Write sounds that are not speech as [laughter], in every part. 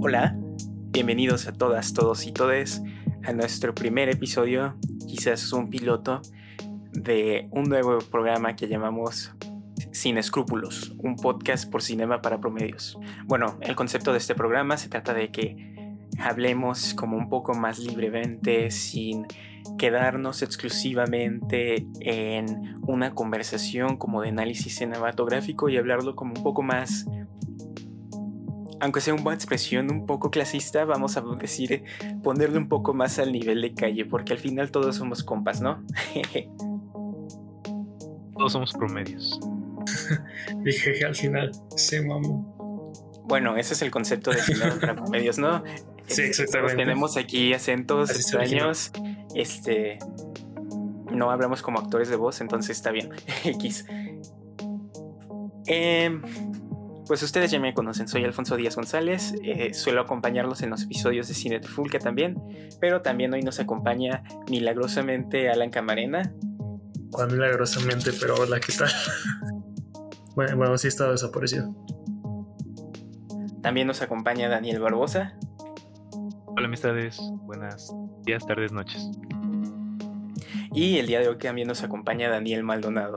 Hola, bienvenidos a todas, todos y todes a nuestro primer episodio, quizás un piloto de un nuevo programa que llamamos Sin Escrúpulos, un podcast por cinema para promedios. Bueno, el concepto de este programa se trata de que hablemos como un poco más libremente, sin quedarnos exclusivamente en una conversación como de análisis cinematográfico y hablarlo como un poco más aunque sea una expresión un poco clasista, vamos a decir, ponerle un poco más al nivel de calle, porque al final todos somos compas, ¿no? [laughs] todos somos promedios. [laughs] Dije que al final se mamó. Bueno, ese es el concepto de cine para promedios, ¿no? [laughs] Sí, exactamente. tenemos aquí acentos extraños. Este. No hablamos como actores de voz, entonces está bien. X. Eh, pues ustedes ya me conocen, soy Alfonso Díaz González, eh, suelo acompañarlos en los episodios de Cine Fulca también, pero también hoy nos acompaña milagrosamente Alan Camarena. ¿Cuál milagrosamente? Pero hola, ¿qué tal? [laughs] bueno, bueno, sí estado desaparecido. También nos acompaña Daniel Barbosa. Hola amistades, buenas días, tardes, noches. Y el día de hoy también nos acompaña Daniel Maldonado.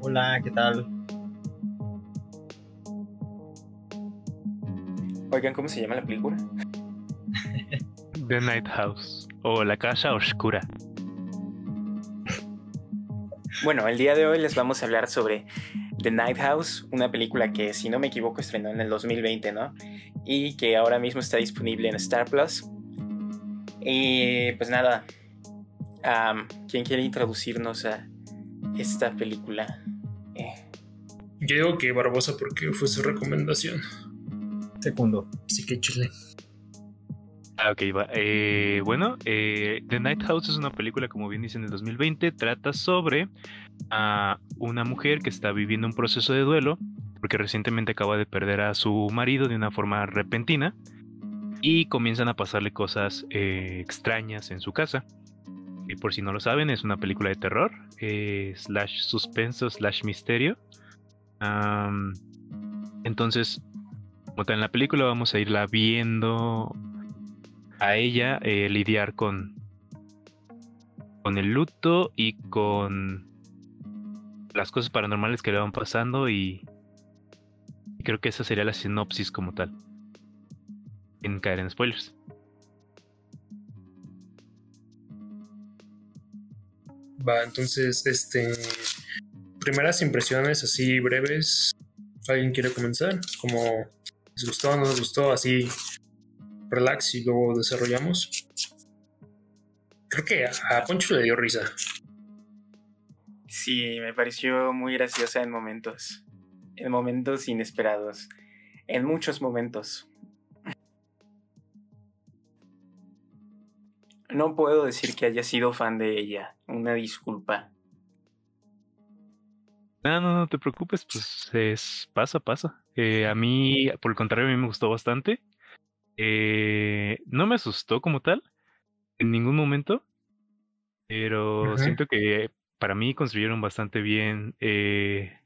Hola, ¿qué tal? Oigan, ¿cómo se llama la película? [laughs] The Night House o La Casa Oscura. Bueno, el día de hoy les vamos a hablar sobre The Night House, una película que, si no me equivoco, estrenó en el 2020, ¿no? Y que ahora mismo está disponible en Star Plus. Y pues nada, ¿quién quiere introducirnos a esta película? Eh. Yo digo que Barbosa porque fue su recomendación. Segundo. Sí que chile. Ah, ok, va. Eh, bueno, eh, The Night House es una película, como bien dice, en el 2020. Trata sobre a una mujer que está viviendo un proceso de duelo porque recientemente acaba de perder a su marido de una forma repentina y comienzan a pasarle cosas eh, extrañas en su casa. Y por si no lo saben, es una película de terror, slash suspenso, slash misterio. entonces, como en la película vamos a irla viendo a ella eh, lidiar con con el luto y con las cosas paranormales que le van pasando y, creo que esa sería la sinopsis como tal. En caer en spoilers. Va, entonces, este. Primeras impresiones así breves. ¿Alguien quiere comenzar? Como ¿Les gustó no nos gustó? Así, relax y luego desarrollamos. Creo que a Poncho le dio risa. Sí, me pareció muy graciosa en momentos. En momentos inesperados. En muchos momentos. No puedo decir que haya sido fan de ella. Una disculpa. No, no, no te preocupes, pues es pasa, pasa. Eh, a mí, por el contrario, a mí me gustó bastante. Eh, no me asustó como tal, en ningún momento, pero siento que para mí construyeron bastante bien eh,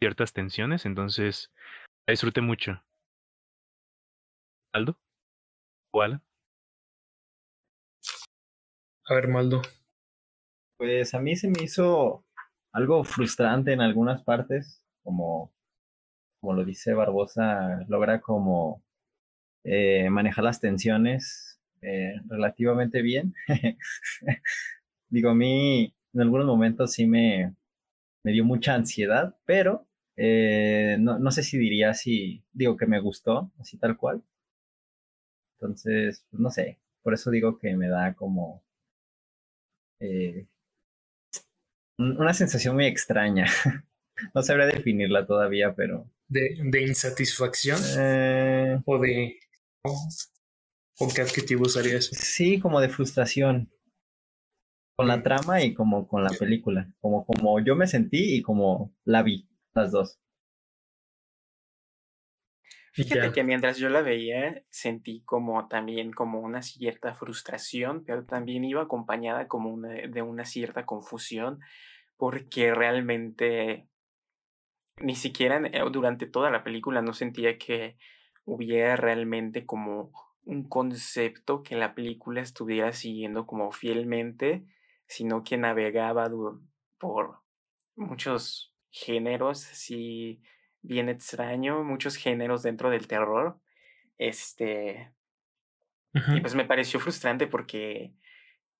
ciertas tensiones, entonces la disfruté mucho. ¿Aldo? ¿O Alan? A ver, Maldo. Pues a mí se me hizo algo frustrante en algunas partes, como, como lo dice Barbosa, logra como eh, manejar las tensiones eh, relativamente bien. [laughs] Digo, a mí en algunos momentos sí me, me dio mucha ansiedad, pero eh, no, no sé si diría si, digo que me gustó, así tal cual. Entonces, no sé, por eso digo que me da como una sensación muy extraña. [laughs] no sabría definirla todavía, pero. ¿De, de insatisfacción? Eh... ¿O de.? ¿Con qué adjetivo usaría eso? Sí, como de frustración. Con la mm. trama y como con la película. Como, como yo me sentí y como la vi, las dos. Fíjate que mientras yo la veía, sentí como también como una cierta frustración, pero también iba acompañada como de una cierta confusión, porque realmente ni siquiera eh, durante toda la película no sentía que hubiera realmente como un concepto que la película estuviera siguiendo como fielmente, sino que navegaba por muchos géneros, así bien extraño, muchos géneros dentro del terror. Este. Y pues me pareció frustrante porque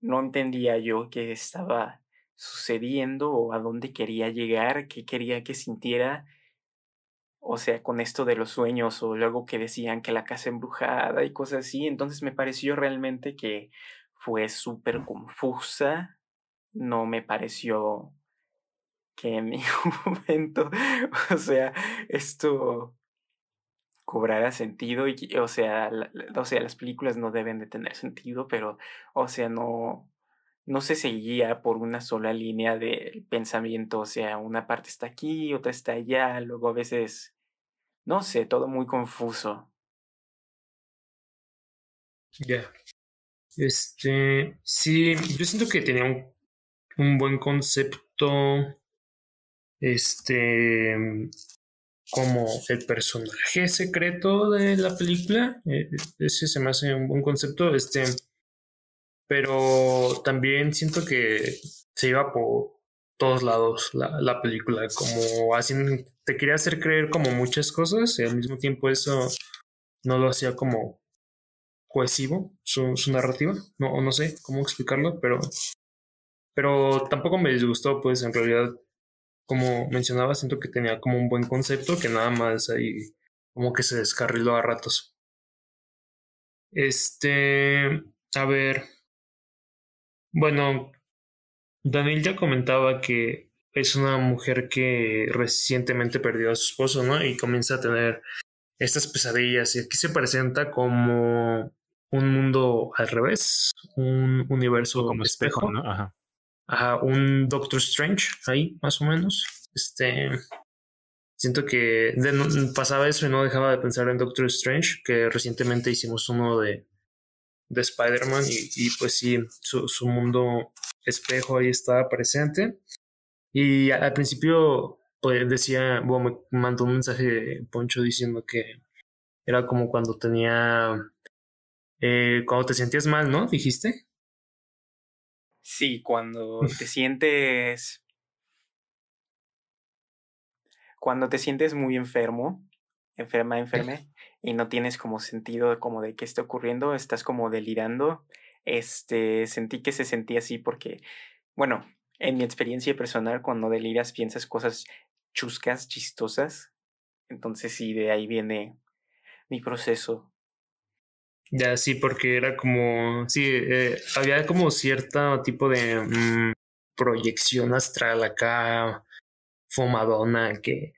no entendía yo qué estaba sucediendo o a dónde quería llegar, qué quería que sintiera. O sea, con esto de los sueños o luego que decían que la casa embrujada y cosas así. Entonces me pareció realmente que fue súper confusa. No me pareció que en ningún [laughs] momento, o sea, esto cobrara sentido y, o sea, o sea, las películas no deben de tener sentido, pero, o sea, no, no se seguía por una sola línea de pensamiento, o sea, una parte está aquí, otra está allá, luego a veces, no sé, todo muy confuso. Ya. Este, sí, yo siento que tenía un, un buen concepto este como el personaje secreto de la película. Eh, ese se me hace un buen concepto. Este, pero también siento que se iba por todos lados la, la película, como así te quería hacer creer como muchas cosas y al mismo tiempo eso no lo hacía como cohesivo su, su narrativa, no, no sé cómo explicarlo, pero, pero tampoco me disgustó, pues en realidad como mencionaba, siento que tenía como un buen concepto que nada más ahí como que se descarriló a ratos. Este, a ver, bueno, Daniel ya comentaba que es una mujer que recientemente perdió a su esposo, ¿no? Y comienza a tener estas pesadillas y aquí se presenta como un mundo al revés, un universo como espejo, ¿no? Ajá a un Doctor Strange ahí, más o menos. Este. Siento que pasaba eso y no dejaba de pensar en Doctor Strange, que recientemente hicimos uno de, de Spider-Man y, pues sí, su, su, mundo espejo ahí estaba presente. Y al principio pues decía, bueno, me mandó un mensaje Poncho diciendo que era como cuando tenía, eh, cuando te sentías mal, ¿no? Dijiste. Sí, cuando [laughs] te sientes. Cuando te sientes muy enfermo, enferma, enferme, y no tienes como sentido como de qué está ocurriendo, estás como delirando. Este, sentí que se sentía así porque, bueno, en mi experiencia personal, cuando deliras piensas cosas chuscas, chistosas. Entonces sí, de ahí viene mi proceso ya, sí, porque era como, sí, eh, había como cierto tipo de mm, proyección astral acá, fumadona, que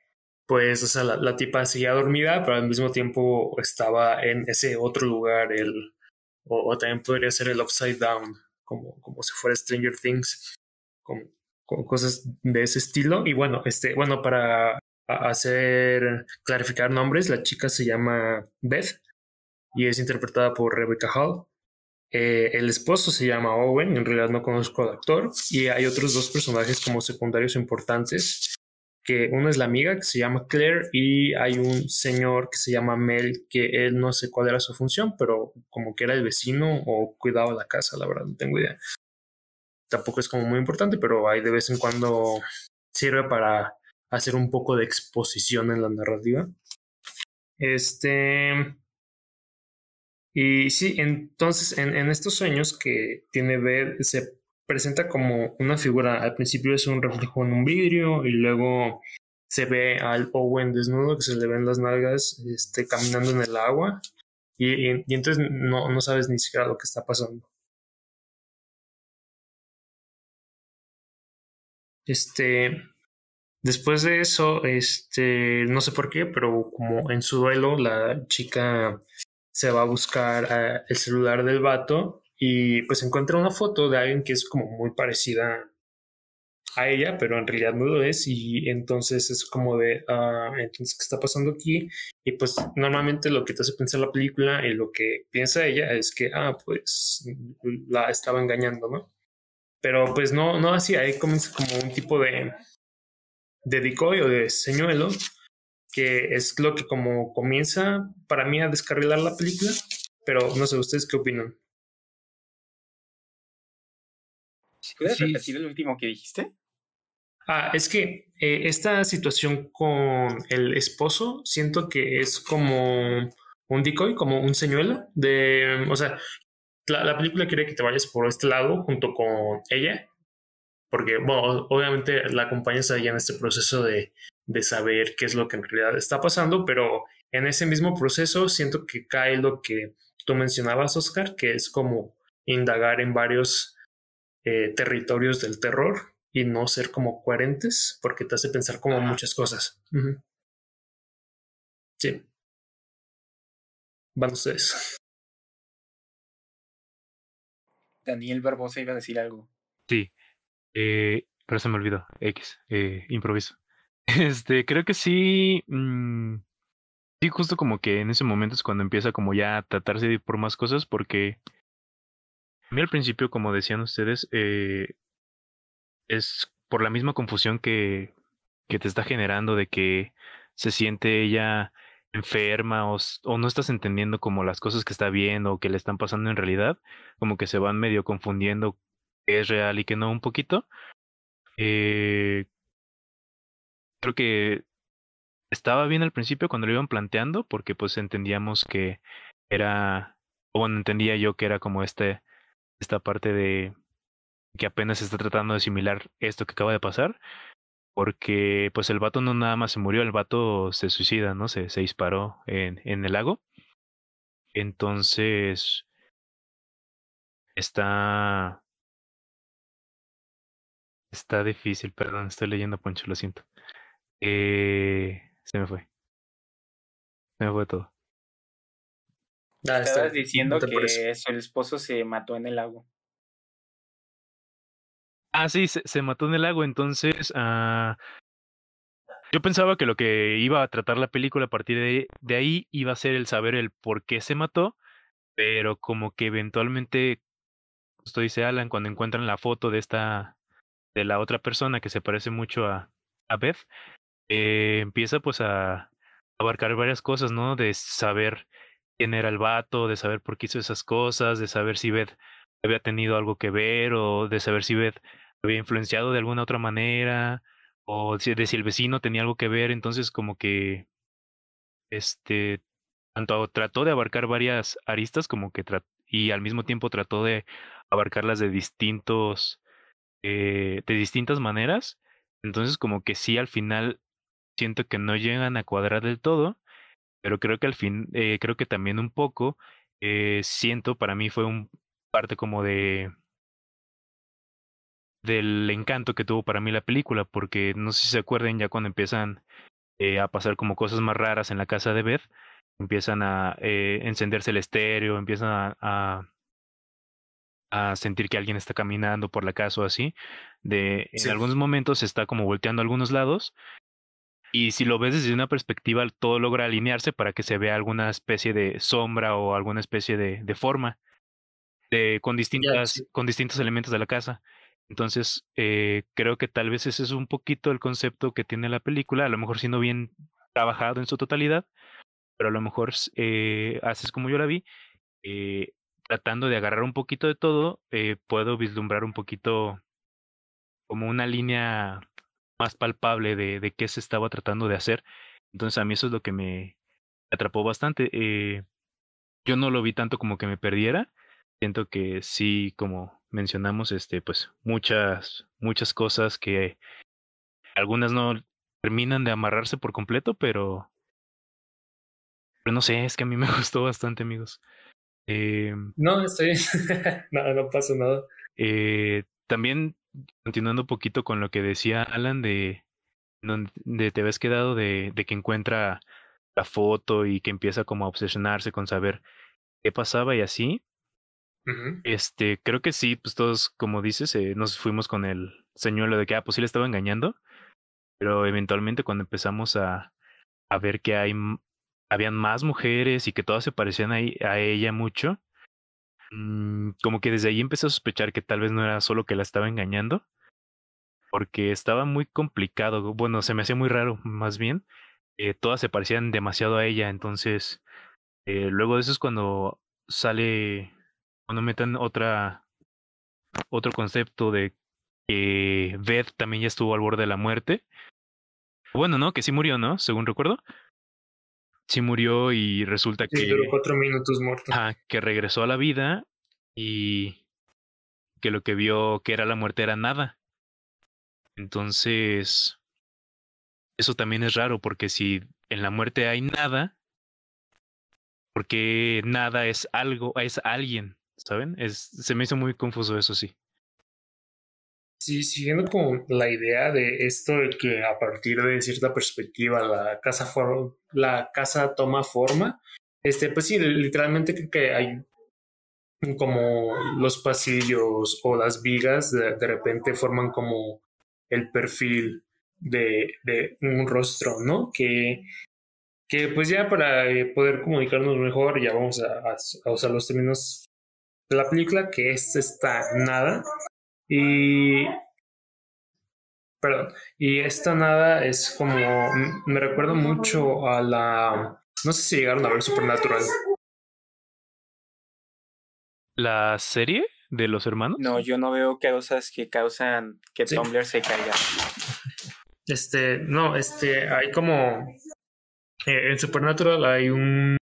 pues, o sea, la, tipa seguía dormida, pero al mismo tiempo estaba en ese otro lugar, el, o, también podría ser el Upside Down, como, como si fuera Stranger Things, con, con cosas de ese estilo. Y bueno, este, bueno, para hacer, clarificar nombres, la chica se llama Beth y es interpretada por Rebecca Hall. Eh, el esposo se llama Owen, en realidad no conozco al actor, y hay otros dos personajes como secundarios importantes, que uno es la amiga que se llama Claire y hay un señor que se llama Mel, que él no sé cuál era su función, pero como que era el vecino o cuidaba la casa, la verdad no tengo idea. Tampoco es como muy importante, pero ahí de vez en cuando sirve para hacer un poco de exposición en la narrativa. Este, y sí, entonces en, en estos sueños que tiene Beth se presenta como una figura, al principio es un reflejo en un vidrio y luego se ve al Owen desnudo que se le ven las nalgas este, caminando en el agua y, y, entonces no, no sabes ni siquiera lo que está pasando. Este, después de eso, este, no sé por qué, pero como en su duelo, la chica se va a buscar eh, el celular del vato y pues encuentra una foto de alguien que es como muy parecida a ella, pero en realidad no lo es y entonces es como de, ah, entonces, ¿qué está pasando aquí? Y pues normalmente lo que te hace pensar la película y lo que piensa ella es que, ah, pues la estaba engañando, ¿no? Pero pues no, no así, ahí comienza como un tipo de, de decoy o de señuelo que es lo que como comienza para mí a descarrilar la película, pero no sé, ¿ustedes qué opinan? ¿Puedes repetir el último que dijiste? Ah, es que eh, esta situación con el esposo siento que es como un decoy, como un señuelo de, o sea, la, la película quiere que te vayas por este lado junto con ella, porque, bueno, obviamente la acompañas ahí en este proceso de, de saber qué es lo que en realidad está pasando, pero en ese mismo proceso siento que cae lo que tú mencionabas, Oscar, que es como indagar en varios eh, territorios del terror y no ser como coherentes, porque te hace pensar como muchas cosas. Sí. Van ustedes. Daniel Barbosa iba a decir algo. Sí, eh, pero se me olvidó. X, eh, improviso. [laughs] Este, creo que sí. Mmm, sí, justo como que en ese momento es cuando empieza como ya a tratarse de ir por más cosas, porque a mí al principio, como decían ustedes, eh, es por la misma confusión que, que te está generando de que se siente ella enferma o, o, no estás entendiendo como las cosas que está viendo o que le están pasando en realidad, como que se van medio confundiendo qué es real y que no un poquito. Eh, creo que estaba bien al principio cuando lo iban planteando porque pues entendíamos que era, bueno, entendía yo que era como este, esta parte de que apenas está tratando de asimilar esto que acaba de pasar, porque pues el vato no nada más se murió, el vato se suicida, ¿no? Se, se disparó en, en el lago. Entonces, está... Está difícil, perdón, estoy leyendo Poncho, lo siento. Eh, se me fue. Se me fue todo. Ah, Estabas diciendo que su esposo se mató en el lago. Ah, sí, se, se mató en el lago, entonces ah, yo pensaba que lo que iba a tratar la película a partir de, de ahí iba a ser el saber el por qué se mató, pero como que eventualmente, justo dice Alan, cuando encuentran la foto de esta, de la otra persona que se parece mucho a, a Beth, eh, empieza pues a abarcar varias cosas, ¿no? De saber quién era el vato, de saber por qué hizo esas cosas, de saber si Beth había tenido algo que ver o de saber si Beth había influenciado de alguna otra manera o de si el vecino tenía algo que ver, entonces como que este tanto trató de abarcar varias aristas como que y al mismo tiempo trató de abarcarlas de distintos eh, de distintas maneras. Entonces como que sí al final siento que no llegan a cuadrar del todo, pero creo que al fin, eh, creo que también un poco, eh, siento, para mí fue un parte como de del encanto que tuvo para mí la película, porque no sé si se acuerden ya cuando empiezan eh, a pasar como cosas más raras en la casa de Beth, empiezan a eh, encenderse el estéreo, empiezan a, a, a, sentir que alguien está caminando por la casa o así, de en algunos momentos está como volteando a algunos lados y si lo ves desde una perspectiva, todo logra alinearse para que se vea alguna especie de sombra o alguna especie de, de forma de, con, distintas, con distintos elementos de la casa. Entonces, eh, creo que tal vez ese es un poquito el concepto que tiene la película, a lo mejor siendo bien trabajado en su totalidad, pero a lo mejor eh, haces como yo la vi, eh, tratando de agarrar un poquito de todo, eh, puedo vislumbrar un poquito como una línea más palpable de, de qué se estaba tratando de hacer. Entonces a mí eso es lo que me atrapó bastante. Eh, yo no lo vi tanto como que me perdiera. Siento que sí, como mencionamos, este, pues muchas, muchas cosas que algunas no terminan de amarrarse por completo, pero, pero no sé, es que a mí me [laughs] gustó bastante, amigos. Eh, no, estoy [laughs] no, no pasa nada. Eh, también continuando un poquito con lo que decía Alan de donde te habías quedado de, de que encuentra la foto y que empieza como a obsesionarse con saber qué pasaba y así. Este, creo que sí, pues todos, como dices, eh, nos fuimos con el señuelo de que, ah, pues sí le estaba engañando, pero eventualmente cuando empezamos a, a ver que hay, habían más mujeres y que todas se parecían a, a ella mucho, Mm, como que desde ahí empecé a sospechar que tal vez no era solo que la estaba engañando, porque estaba muy complicado, bueno, se me hacía muy raro más bien eh, todas se parecían demasiado a ella. Entonces, eh, luego de eso es cuando sale, cuando meten otra, otro concepto de que Beth también ya estuvo al borde de la muerte. Bueno, ¿no? Que sí murió, ¿no? Según recuerdo. Sí murió y resulta Sí, que... duró cuatro minutos muerto. Ajá, que regresó a la vida y que lo que vio que era la muerte era nada. Entonces, eso también es raro porque si en la muerte hay nada, porque nada es algo, es alguien, ¿saben? Es, se me hizo muy confuso eso, sí. Sí, siguiendo con la idea de esto de que a partir de cierta perspectiva la casa, la casa toma forma, este, pues sí, literalmente creo que hay como los pasillos o las vigas de, repente forman como el perfil de, un rostro, ¿no? Que, que pues ya para eh, poder comunicarnos mejor ya vamos a- a usar los términos de la película, que es esta nada. Y. Perdón. Y esta nada es como. Me recuerda mucho a la. No sé si llegaron a ver Supernatural. ¿La serie de los hermanos? No, yo no veo causas que causan que Sí. Tumblr se caiga. Este. No, este. Hay como. eh, en Supernatural hay un.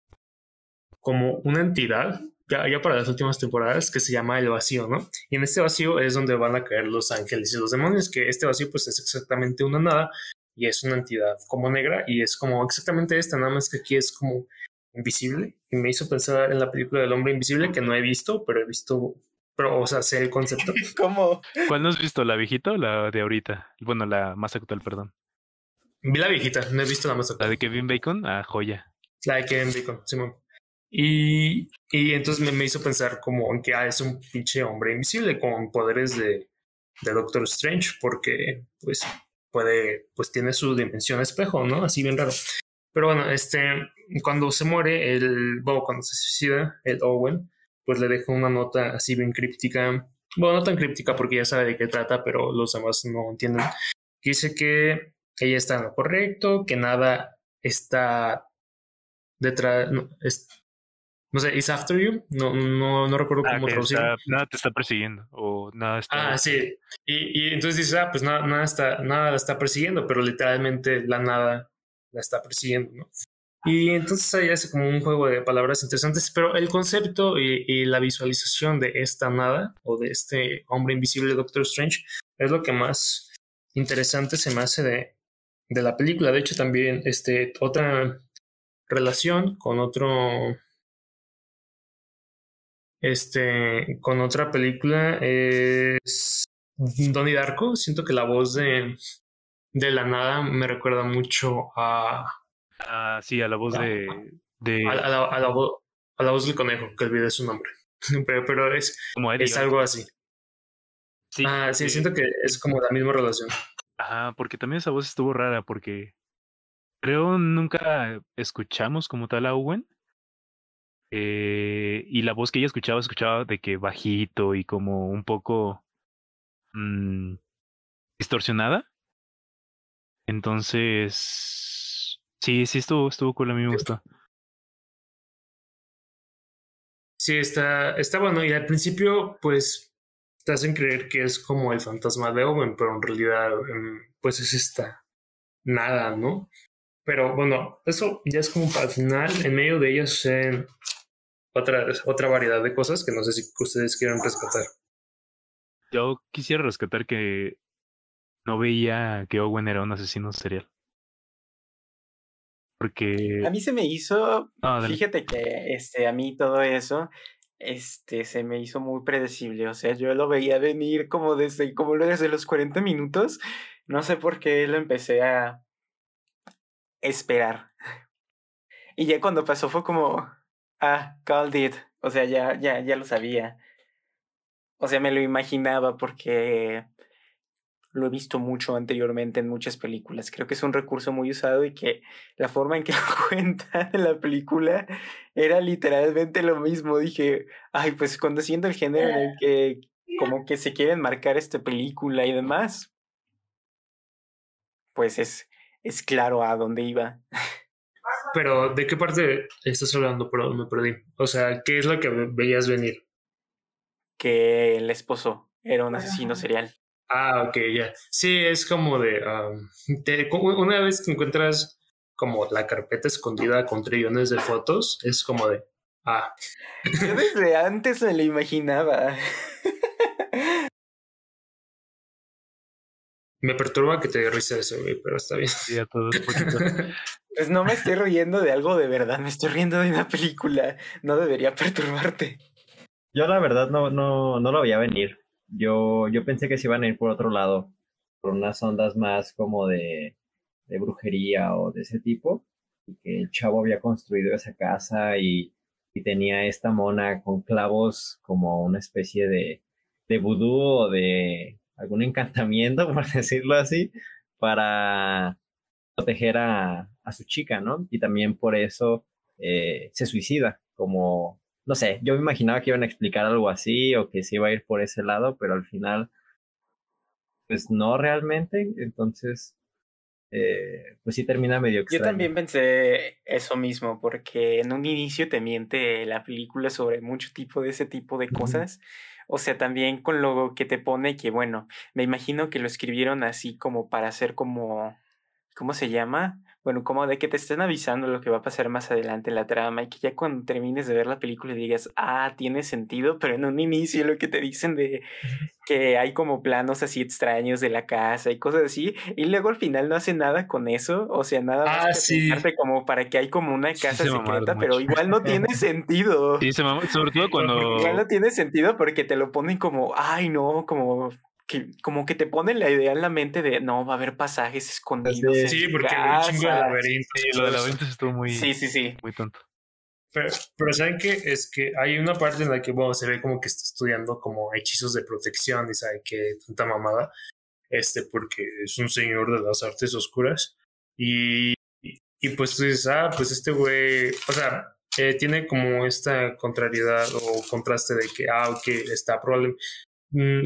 Como una entidad. Ya, ya para las últimas temporadas que se llama el vacío, ¿no? Y en este vacío es donde van a caer los ángeles y los demonios, que este vacío pues es exactamente una nada y es una entidad como negra y es como exactamente esta, nada más que aquí es como invisible y me hizo pensar en la película del hombre invisible que no he visto, pero he visto, pero o sea, sé el concepto. [laughs] ¿Cómo? ¿Cuál no has visto? ¿La viejita o la de ahorita? Bueno, la más actual, perdón. Vi la viejita, no he visto la más La actual. de Kevin Bacon, ah, joya. La de Kevin Bacon, Simón. Y, y entonces me, me hizo pensar como en que ah, es un pinche hombre invisible con poderes de, de Doctor Strange, porque pues puede, pues tiene su dimensión espejo, ¿no? Así bien raro. Pero bueno, este, cuando se muere, el, bueno, cuando se suicida, el Owen, pues le deja una nota así bien críptica. Bueno, no tan críptica porque ya sabe de qué trata, pero los demás no entienden. Dice que ella está en lo correcto, que nada está detrás, no sé, is after you, no, no, no recuerdo Ah, cómo traducirlo. está- nada te está persiguiendo o nada está... Ah, sí. Y, y entonces dices, ah, pues nada, nada, está, nada la está persiguiendo, pero literalmente la nada la está persiguiendo, ¿no? Y entonces ahí hace como un juego de palabras interesantes, pero el concepto y, y la visualización de esta nada o de este hombre invisible Doctor Strange es lo que más interesante se me hace de, de la película. De hecho, también este, otra relación con otro este, con otra película es Donnie Darko. Siento que la voz de, de la nada me recuerda mucho a, Ah, sí, a la voz de... de a, a la, a la vo- a la voz del conejo, que olvidé su nombre. [laughs] Pero, pero es, como Eddie, es algo así. Sí, ah, sí, siento que es como la misma relación. Ajá, porque también esa voz estuvo rara porque creo nunca escuchamos como tal a Owen. Eh, y la voz que ella escuchaba, escuchaba de que bajito y como un poco mm, distorsionada. Entonces, sí, sí estuvo, estuvo cool, a mí me gustó. Sí, está, está bueno. Y al principio, pues, te hacen creer que es como el fantasma de Owen, pero en realidad, em, pues es esta nada, ¿no? Pero bueno, eso ya es como para el final. En medio de ellas suceden otra, otra variedad de cosas que no sé si ustedes quieren rescatar. Yo quisiera rescatar que no veía que Owen era un asesino serial. Porque... A mí se me hizo, Ah, fíjate que este, a mí todo eso, este, se me hizo muy predecible. O sea, yo lo veía venir como desde, como desde los 40 minutos. No sé por qué lo empecé a esperar. Y ya cuando pasó fue como, ah, called it. O sea, ya, ya, ya lo sabía. O sea, me lo imaginaba porque lo he visto mucho anteriormente en muchas películas. Creo que es un recurso muy usado y que la forma en que [laughs] lo cuentan en la película era literalmente lo mismo. Dije, ay, pues conociendo el género en el que como que se quieren marcar esta película y demás, pues es, es claro a dónde iba. Pero, ¿de qué parte estás hablando? Perdón, me perdí. O sea, ¿qué es lo que veías venir? Que el esposo era un asesino serial. Ah, ok, ya. Sí, es como de, Una vez que encuentras como la carpeta escondida con trillones de fotos, es como de... Ah. Yo desde antes me lo imaginaba. Me perturba que te dé risa eso, güey, pero está bien. Sí, a todos [laughs] Pues no me estoy riendo de algo de verdad, me estoy riendo de una película. No debería perturbarte. Yo la verdad no, no, no lo veía venir. Yo, yo pensé que se iban a ir por otro lado, por unas ondas más como de, de brujería o de ese tipo, y que el chavo había construido esa casa y, y tenía esta mona con clavos como una especie de, de vudú o de algún encantamiento, [laughs] por decirlo así, para proteger a, a su chica, ¿no? Y también por eso eh, se suicida, como, no sé, yo me imaginaba que iban a explicar algo así o que se iba a ir por ese lado, pero al final, pues no realmente, entonces, eh, pues sí termina medio extraño. Yo también pensé eso mismo, porque en un inicio te miente la película sobre mucho tipo de ese tipo de cosas. O sea, también con lo que te pone que, bueno, me imagino que lo escribieron así como para hacer como, ¿cómo se llama? Bueno, como de que te estén avisando lo que va a pasar más adelante en la trama y que ya cuando termines de ver la película digas, ah, tiene sentido, pero en un inicio lo que te dicen de que hay como planos así extraños de la casa y cosas así, y luego al final no hace nada con eso, o sea, nada más ah, sí. como para que hay como una casa secreta, pero igual no tiene [laughs] sentido. Sí, sobre todo cuando... Igual no tiene sentido porque te lo ponen como, ay, no, como que como que te ponen la idea en la mente de no, va a haber pasajes escondidos. Sí, porque hay un chingo de laberinto. Sí, lo de laberintos estuvo muy, sí, sí, sí. muy tonto. Pero, pero ¿saben qué? Es que hay una parte en la que, bueno, se ve como que está estudiando como hechizos de protección y sabe que tanta mamada, este, porque es un señor de las artes oscuras. Y, y pues tú dices, ah, pues este güey, o sea, eh, tiene como esta contrariedad o contraste de que, ah, ok, está probablemente,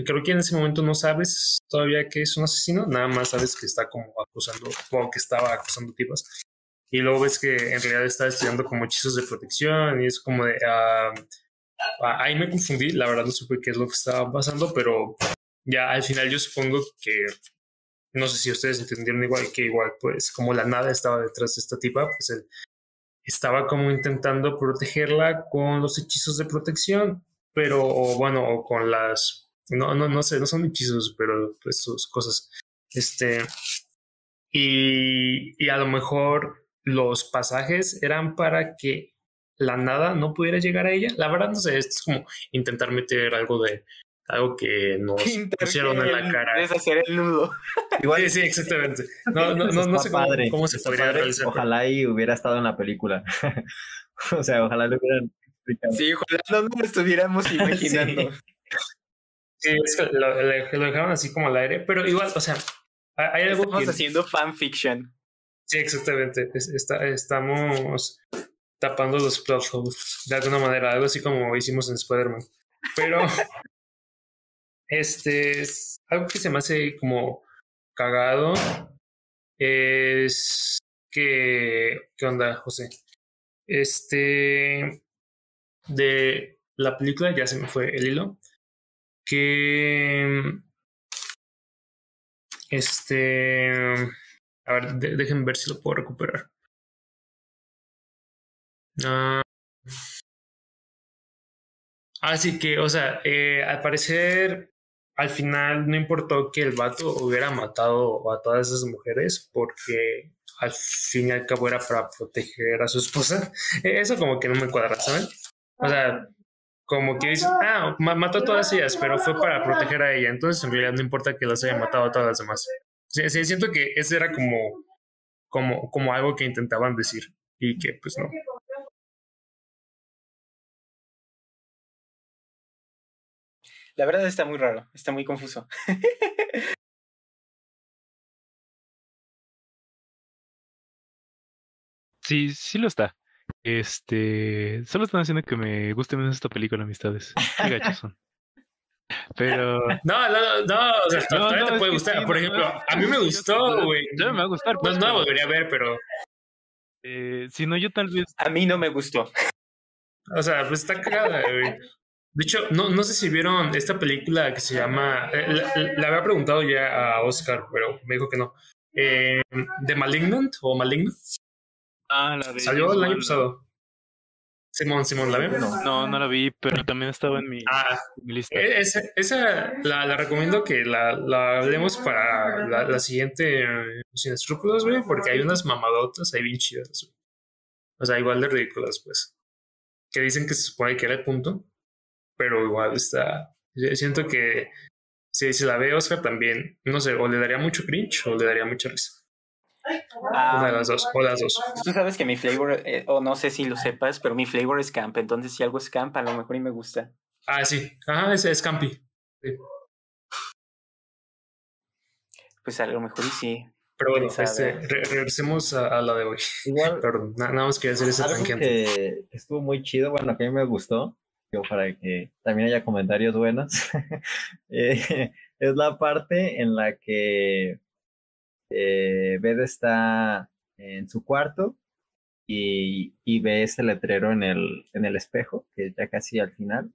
creo que en ese momento no sabes todavía que es un asesino, nada más sabes que está como acusando, o que estaba acusando tipos. Y luego ves que en realidad está estudiando como hechizos de protección y es como de... Ah, ah, ahí me confundí, la verdad no supe qué es lo que estaba pasando, pero ya al final yo supongo que... No sé si ustedes entendieron igual que igual, pues como la nada estaba detrás de esta tipa, pues él estaba como intentando protegerla con los hechizos de protección, pero o bueno, o con las no, no, no sé, no son hechizos, pero pues sus cosas. Este. Y, y a lo mejor los pasajes eran para que la nada no pudiera llegar a ella. La verdad, no sé, esto es como intentar meter algo de algo que [laughs] nos pusieron en la cara. Es hacer el nudo. [laughs] Igual, sí, sí, exactamente. [laughs] No, no, no, no sé cómo, cómo se podría realizar. Ojalá y hubiera estado en la película. o sea, ojalá lo hubieran explicado. Sí, ojalá no lo estuviéramos imaginando. Sí, es que lo, dejaron así como al aire, pero igual, o sea, hay algo Estamos haciendo fanfiction. Sí, exactamente. está, estamos tapando los plot holes de alguna manera, algo así como hicimos en Spider-Man. Pero [laughs] este es algo que se me hace como cagado es que ¿qué onda, José? Este de la película ya se me fue el hilo que este a ver déjenme ver si lo puedo recuperar ah, así que o sea eh, al parecer al final no importó que el vato hubiera matado a todas esas mujeres porque al fin y al cabo era para proteger a su esposa. [laughs] Eso como que no me cuadra, ¿saben? O sea, como que dice, ah, mató a todas ellas, pero fue para proteger a ella. Entonces, en realidad no importa que las haya matado a todas las demás. Sí, sí siento que ese era como, como, como algo que intentaban decir y que pues no. La verdad está muy raro, está muy confuso. [laughs] sí, sí lo está. Este, solo están haciendo que me guste menos esta película, amistades. Qué gachos son. Pero. [laughs] No, no, no, o sea, todavía te puede gustar. Por ejemplo, a mí me gustó, güey. No me va a gustar. No, no la volvería a ver, pero. Eh, si no, yo tal vez. A mí no me gustó. O sea, pues está cagada, güey. De hecho, no, no sé si vieron esta película que se llama. Eh, le había preguntado ya a Oscar, pero me dijo que no. Eh, ¿De Malignant o Malignant? Ah, la de. Salió el año pasado. Simón, Simón, ¿la vi? No, no la vi, pero también estaba en mi, ah, lista. E, esa, esa la, la, recomiendo que la, la hablemos para la, la siguiente Sin Escrúpulos, güey, porque hay unas mamadotas ahí bien chidas, O sea, igual de ridículas, pues. Que dicen que se supone que era el punto, pero igual está. Siento que si, si la ve Oscar también, no sé, o le daría mucho cringe o le daría mucha risa. Una de las dos, o las dos. Tú sabes que mi flavor, eh, o no sé si lo sepas, pero mi flavor es camp. Entonces, si algo es camp, a lo mejor y me gusta. Ah, sí. Ajá, ese es campi. Sí. Pues a lo mejor y sí. Pero bueno, este, regresemos a, la de hoy. Igual. [laughs] Perdón, nada más quería hacer ese algo que estuvo muy chido, bueno, que a mí me gustó, para que también haya comentarios buenos, [laughs] eh, es la parte en la que eh, Beth está en su cuarto y, y, ve ese letrero en el, en el espejo, que ya casi al final.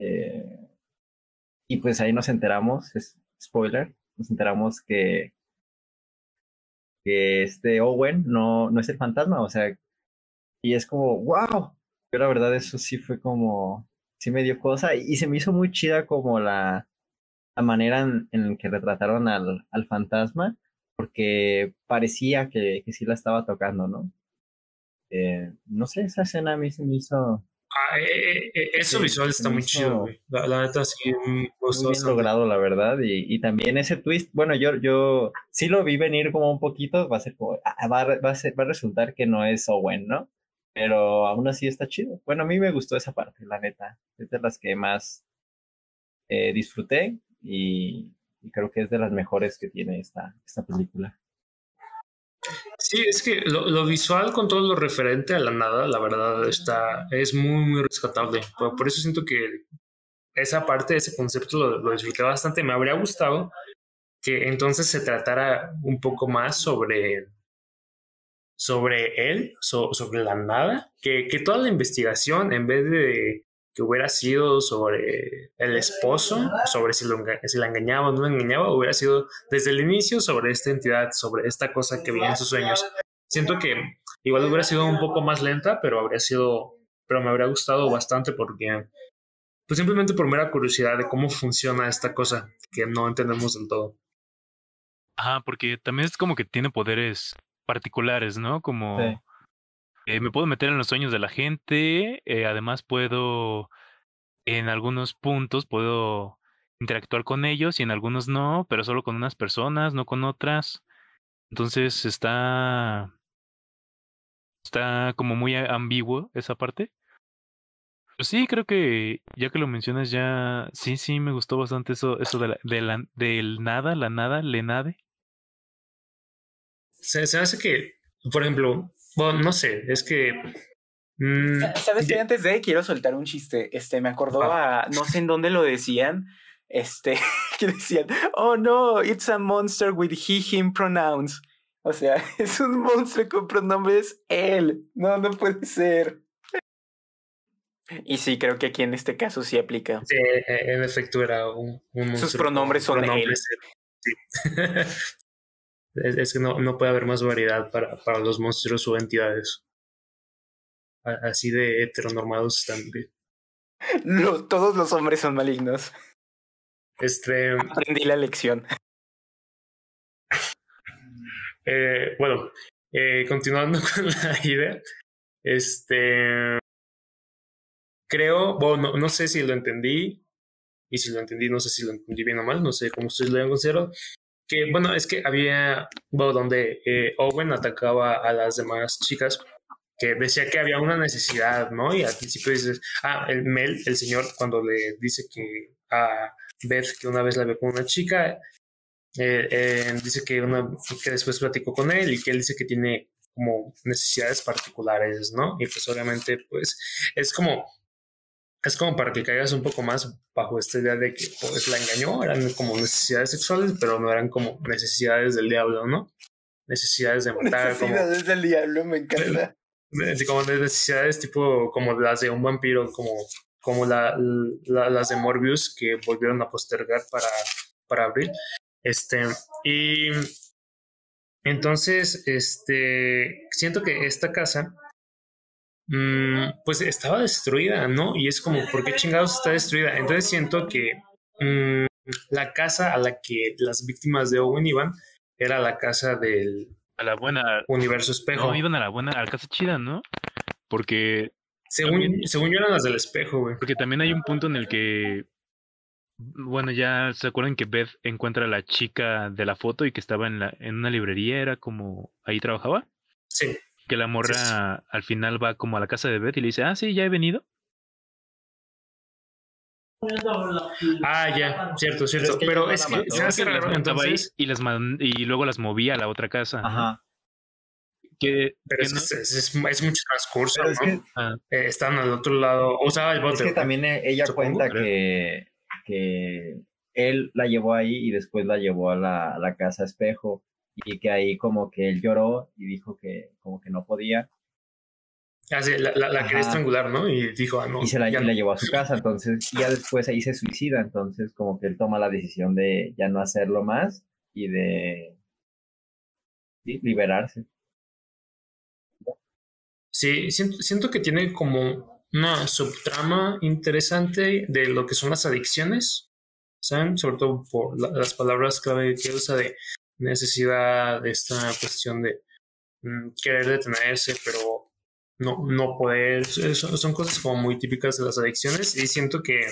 Eh, y pues ahí nos enteramos, es spoiler, nos enteramos que, que este Owen no, no es el fantasma, o sea, y es como, wow, pero la verdad eso sí fue como, sí me dio cosa y, se me hizo muy chida como la, la manera en, en que retrataron al, al fantasma porque parecía que, que sí la estaba tocando, ¿no? Eh, no sé, esa escena a mí se me hizo... Ah, eh, eh, eso visual está muy chido, güey. La, neta sí muy bien logrado, la verdad. Y, y, también ese twist, bueno, yo, yo sí lo vi venir como un poquito, va a ser como, ah, va, va, a ser, va a resultar que no es Owen, ¿no? Pero aún así está chido. Bueno, a mí me gustó esa parte, la neta. Es de las que más disfruté y, y creo que es de las mejores que tiene esta, esta película. Sí, es que lo, visual con todo lo referente a la nada, la verdad, está, es muy, muy rescatable. Por, eso siento que esa parte, ese concepto lo, lo, disfruté bastante. Me habría gustado que entonces se tratara un poco más sobre, sobre él, sobre la nada, que, que toda la investigación, en vez de que hubiera sido sobre el esposo, sobre si, lo, si la engañaba o no la engañaba, hubiera sido desde el inicio sobre esta entidad, sobre esta cosa que veía en sus sueños. Siento que igual hubiera sido un poco más lenta, pero habría sido, pero me habría gustado bastante porque, pues simplemente por mera curiosidad de cómo funciona esta cosa que no entendemos del todo. Ajá, porque también es como que tiene poderes particulares, ¿no? Como... Eh, me puedo meter en los sueños de la gente, eh, además puedo, en algunos puntos, puedo interactuar con ellos y en algunos no, pero solo con unas personas, no con otras. Entonces está, está como muy ambiguo esa parte. Pues sí, creo que ya que lo mencionas ya, sí, sí, me gustó bastante eso, eso de la, de la, del nada, la nada, le nade. Se, se hace que, por ejemplo, bueno, no sé, es que. Mm, ¿Sabes qué? Antes de quiero soltar un chiste. Este, me acordó a. No sé en dónde lo decían. Este, [laughs] que decían, oh no, it's a monster with he, him pronouns. O sea, [laughs] es un monstruo con pronombres él. No, no puede ser. Y sí, creo que aquí en este caso sí aplica. Sí, en efecto era un, un Sus pronombres son él. Sí. [laughs] Es, que no, no, puede haber más variedad para, para los monstruos o entidades. Así de heteronormados están. todos los hombres son malignos. Este. Aprendí la lección. Eh, bueno, eh, continuando [laughs] con la idea. Este. Creo, bueno, no, sé si lo entendí. Y si lo entendí, no sé si lo entendí bien o mal. No sé cómo ustedes lo considerado que bueno, es que había, donde eh, Owen atacaba a las demás chicas, que decía que había una necesidad, ¿no? Y al principio dices, ah, el Mel, el señor, cuando le dice que a Beth que una vez la vio con una chica, eh, eh, dice que, una, que después platicó con él y que él dice que tiene como necesidades particulares, ¿no? Y pues obviamente, pues es como es como para que caigas un poco más bajo esta idea de que pues la engañó, eran como necesidades sexuales, pero no eran como necesidades del diablo, ¿no? Necesidades de matar. Necesidades del diablo, me encanta. Como necesidades tipo como las de un vampiro, como, como la, las de Morbius que volvieron a postergar para, para abril. Este, y entonces, este, siento que esta casa Mm, pues estaba destruida, ¿no? Y es como, ¿por qué chingados está destruida? Entonces siento que mm, la casa a la que las víctimas de Owen iban era la casa del a la buena universo espejo. No, iban a la buena, a la casa chida, ¿no? Porque según, según yo eran las del espejo, güey. Porque también hay un punto en el que bueno, ya se acuerdan que Beth encuentra a la chica de la foto y que estaba en la en una librería, era como ahí trabajaba. Sí que la morra al final va como a la casa de Beth y le dice, ah, sí, ya he venido. Ah, ya, cierto, cierto. Pero es que, se hace raro, entonces... y, las y luego las movía a la otra casa. Ajá. Que, pero es, es, mucho transcurso, ¿no? Ah. Eh, están al otro lado, o sea, el bote. Es que también e, ella cuenta que, que él la llevó ahí y después la llevó a la, a la casa espejo y que ahí como que él lloró y dijo que como que no podía. Ah, sí, la, la, quería estrangular, ¿no? Y dijo, ah, no. Y se la, llevó a su casa, entonces ya después ahí se suicida, entonces como que él toma la decisión de ya no hacerlo más y de liberarse. Sí, siento, siento que tiene como una subtrama interesante de lo que son las adicciones, ¿saben? Sobre todo por las palabras clave que usa de necesidad, de esta cuestión de mm, querer detenerse, pero no, no poder. Son, cosas como muy típicas de las adicciones y siento que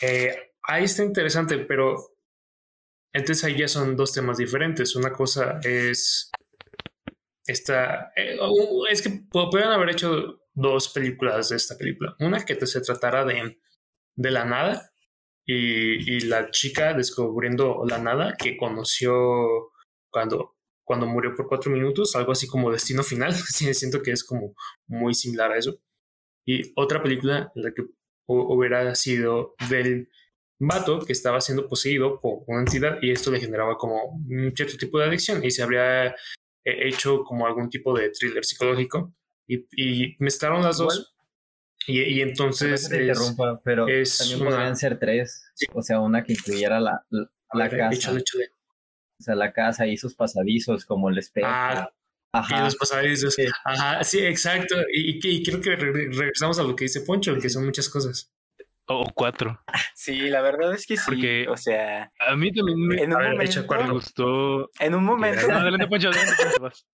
eh, ahí está interesante, pero entonces ahí ya son dos temas diferentes. Una cosa es esta. Eh, es que pueden haber hecho dos películas de esta película. Una que se tratara de, de la nada y, y, la chica descubriendo la nada que conoció cuando, cuando murió por cuatro minutos, algo así como Destino Final. [laughs] siento que es como muy similar a eso. Y otra película en la que hubiera sido del vato que estaba siendo poseído por una entidad y esto le generaba como un cierto tipo de adicción y se habría eh, hecho como algún tipo de thriller psicológico y, y mezclaron las dos y, y entonces. Es, pero también podrían ser tres. O sea, una que incluyera la, la, casa. O sea, la casa y sus pasadizos, como el espejo. Ah, Ajá. Y los pasadizos. Ajá, sí, exacto. Y, y, creo que regresamos a lo que dice Poncho, que son muchas cosas. O cuatro. Sí, la verdad es que sí. Porque, o sea. A mí también me, en un momento, me gustó. En un momento. No, adelante, Poncho, adelante, Poncho.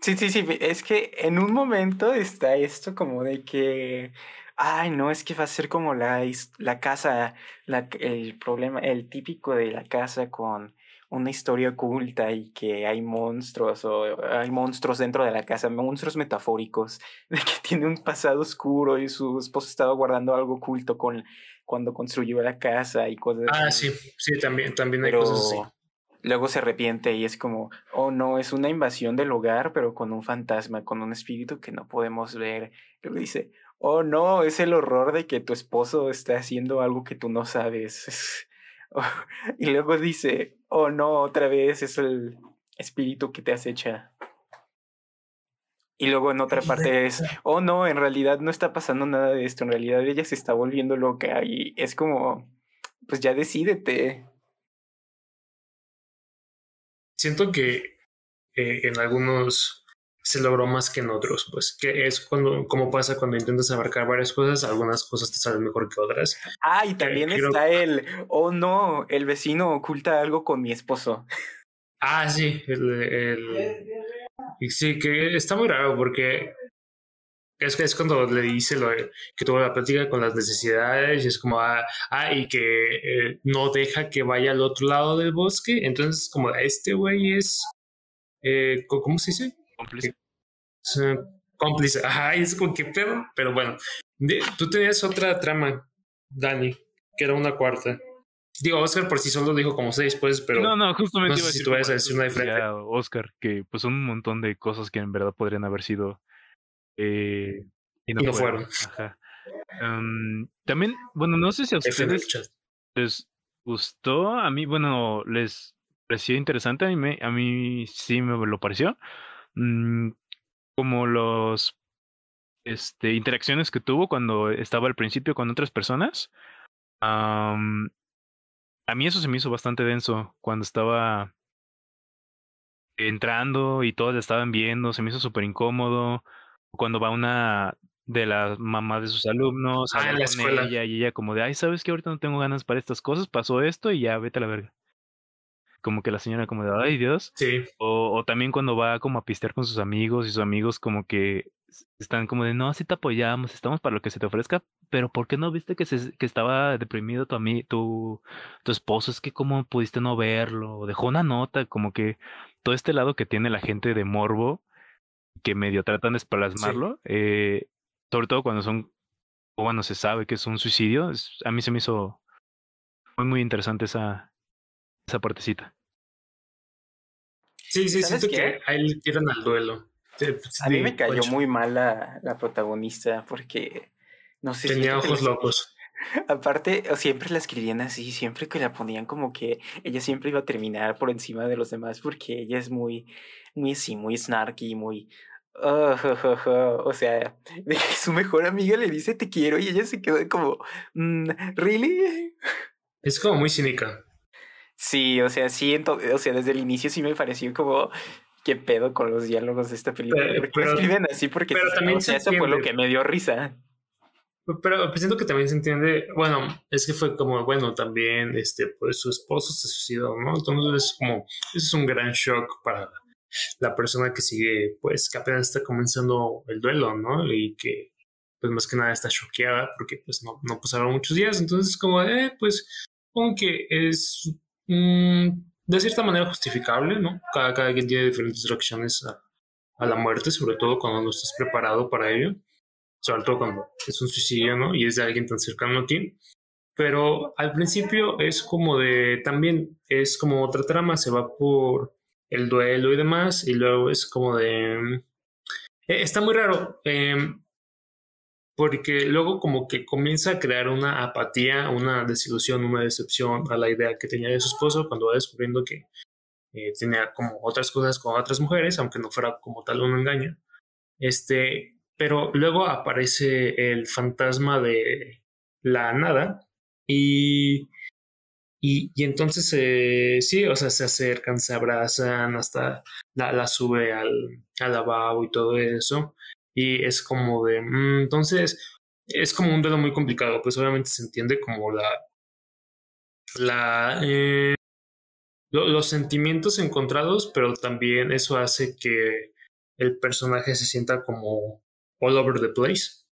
Sí, sí, sí, es que en un momento está esto como de que, ay, no, es que va a ser como la, la casa, la, el problema, el típico de la casa con una historia oculta y que hay monstruos o hay monstruos dentro de la casa, monstruos metafóricos, [laughs] de que tiene un pasado oscuro y su esposo estaba guardando algo oculto con, cuando construyó la casa y cosas ah, así. Sí, sí, también, también hay cosas así luego se arrepiente y es como, oh no, es una invasión del hogar, pero con un fantasma, con un espíritu que no podemos ver. Luego dice, oh no, es el horror de que tu esposo está haciendo algo que tú no sabes. [laughs] y luego dice, oh no, otra vez es el espíritu que te acecha. Y luego en otra parte es, oh no, en realidad no está pasando nada de esto, en realidad ella se está volviendo loca y es como, pues ya decídete siento que eh, en algunos se logró más que en otros, pues que es cuando, como pasa cuando intentas abarcar varias cosas, algunas cosas te salen mejor que otras. Ah, y también está el, oh no, el vecino oculta algo con mi esposo. Ah, sí, el, el... sí, que está muy raro porque es que es cuando le dice lo que tuvo la plática con las necesidades y es como, ah, ah y que eh, no deja que vaya al otro lado del bosque. Entonces, como este güey es, eh, ¿cómo se dice? Cómplice. cómplice. Ajá, es como que pedo. Pero bueno, tú tenías otra trama, Dani, que era una cuarta. Digo, Oscar por sí solo dijo como seis, pues, pero. No, no, justamente. No sé si tú vas a decir una diferente. Oscar, que pues son un montón de cosas que en verdad podrían haber sido eh, y no, fueron. Em, también, bueno, no sé si a ustedes les gustó, a mí, bueno, les pareció interesante, a mí, me, a mí sí me lo pareció. Mm, como los este, interacciones que tuvo cuando estaba al principio con otras personas. a mí eso se me hizo bastante denso cuando estaba entrando y todos la estaban viendo, se me hizo súper incómodo. Cuando va una de las mamás de sus alumnos a Ah, la con ella y ella como de, ay, ¿sabes que ahorita no tengo ganas para estas cosas? Pasó esto y ya vete a la verga. Como que la señora como de, ay, Dios. Sí, O, o también cuando va como a pistear con sus amigos y sus amigos como que están como de, no, así te apoyamos, estamos para lo que se te ofrezca, pero ¿por qué no viste que, se, que estaba deprimido tu, ami- tu, tu esposo? Es que cómo pudiste no verlo, dejó una nota, como que todo este lado que tiene la gente de morbo, que medio tratan de esplasmarlo, eh, sobre todo cuando son, o bueno, se sabe que es un suicidio, es- a mí se me hizo muy, muy interesante esa, esa partecita. sí, sí, ¿Sabes siento qué? que a él le tiran al duelo. Sí, pues, A mí sí, me cayó muy mal la, la protagonista porque, no sé, Tenía ojos locos. Aparte, siempre la escribían así, siempre que la ponían como que ella siempre iba a terminar por encima de los demás porque ella es muy, muy así, muy snarky, muy... ja, ja, O sea, [laughs] de que su mejor amiga le dice te quiero y ella se quedó como, "Mm, ¿really? Es como muy cínica. Sí, o sea, sí, o sea, desde el inicio sí me pareció como, ¿qué pedo con los diálogos de esta película? Pero- ¿Por qué pero- escriben así? Porque pero sí, también o sea, se eso fue lo que me dio risa. Pero pues, siento que también se entiende, bueno, es que fue como, bueno, también, este, pues su esposo se suicidó, ¿no? Entonces es como, eso es un gran shock para la persona que sigue, pues, que apenas está comenzando el duelo, ¿no? Y que, pues, más que nada está choqueada porque, pues, no, no pasaron muchos días. Entonces es como, eh, pues, como que es, de cierta manera justificable, ¿no? Cada, cada quien tiene diferentes reacciones a la muerte, sobre todo cuando no estás preparado para ello sobre todo cuando es un suicidio, ¿no? Y es de alguien tan cercano a ti. Pero al principio es como de, también es como otra trama, se va por el duelo y demás, y luego es como de... eh, está muy raro, eh, porque luego como que comienza a crear una apatía, una desilusión, una decepción a la idea que tenía de su esposo cuando va descubriendo que eh, tenía como otras cosas con otras mujeres, aunque no fuera como tal un engaño. Este, pero luego aparece el fantasma de la nada y, y, entonces eh, sí, o sea, se acercan, se abrazan, hasta la, la sube al, al lavabo y todo eso. Y es como de, mm, entonces, es como un duelo muy complicado, pues obviamente se entiende como la, la, eh, lo- los sentimientos encontrados, pero también eso hace que el personaje se sienta como all over the place.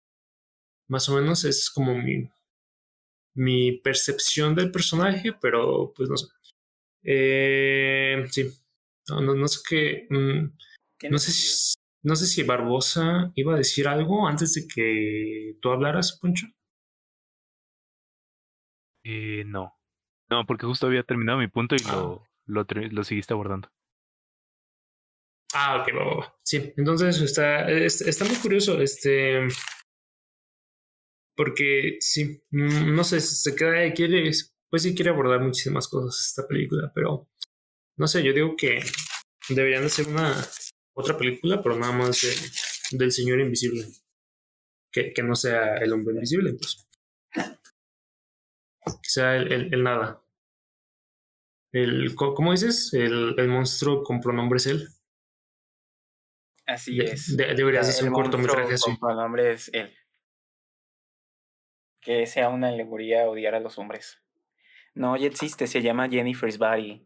Más o menos es como mi, mi percepción del personaje, pero pues no sé. Eh, sí, no, no, no sé qué. mm, ¿Qué no sé si, no sé si Barbosa iba a decir algo antes de que tú hablaras, Poncho. Eh, no. No, porque justo había terminado mi punto y Ah. lo, lo, lo seguiste abordando. Ah, ok, va, va, va. Sí, entonces está, es- está muy curioso, este, porque sí, mm, no sé, se queda quiere, pues sí quiere abordar muchísimas cosas esta película, pero no sé, yo digo que deberían de hacer una otra película, pero nada más de- del señor invisible, que, que no sea el hombre invisible, pues. Que sea el, el- el nada. El, ¿Cómo dices? El, el monstruo con pronombres él. Así De- es. de- deberías El hacer un cortometraje así. Con pronombre es él. Que sea una alegoría a odiar a los hombres. No, ya existe, se llama Jennifer's Body.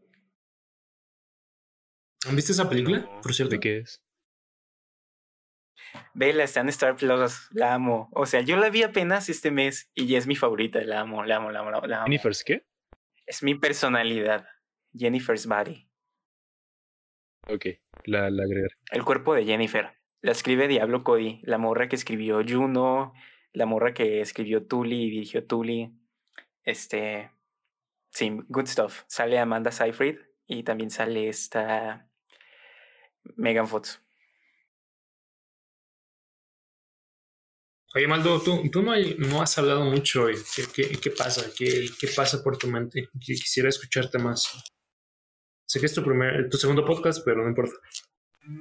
¿Han visto esa película? No, Por cierto. ¿De qué es? Vela, está en Star Plus, la amo. O sea, yo la vi apenas este mes y ya es mi favorita, la amo, la amo, la amo. la amo. ¿Jennifer's qué? Es mi personalidad. Jennifer's Body. Ok, la, la agregaré. El cuerpo de Jennifer. La escribe Diablo Cody, la morra que escribió Juno, la morra que escribió Tully y dirigió Tully. Este. Sí, good stuff. Sale Amanda Seyfried y también sale esta. Megan Fox. Oye, Maldo, tú, tú no, hay- no has hablado mucho hoy. ¿Qué, qué, qué pasa? ¿Qué, ¿Qué pasa por tu mente? Qui- Quisiera escucharte más. Sé que es tu, primer, tu segundo podcast, pero no importa.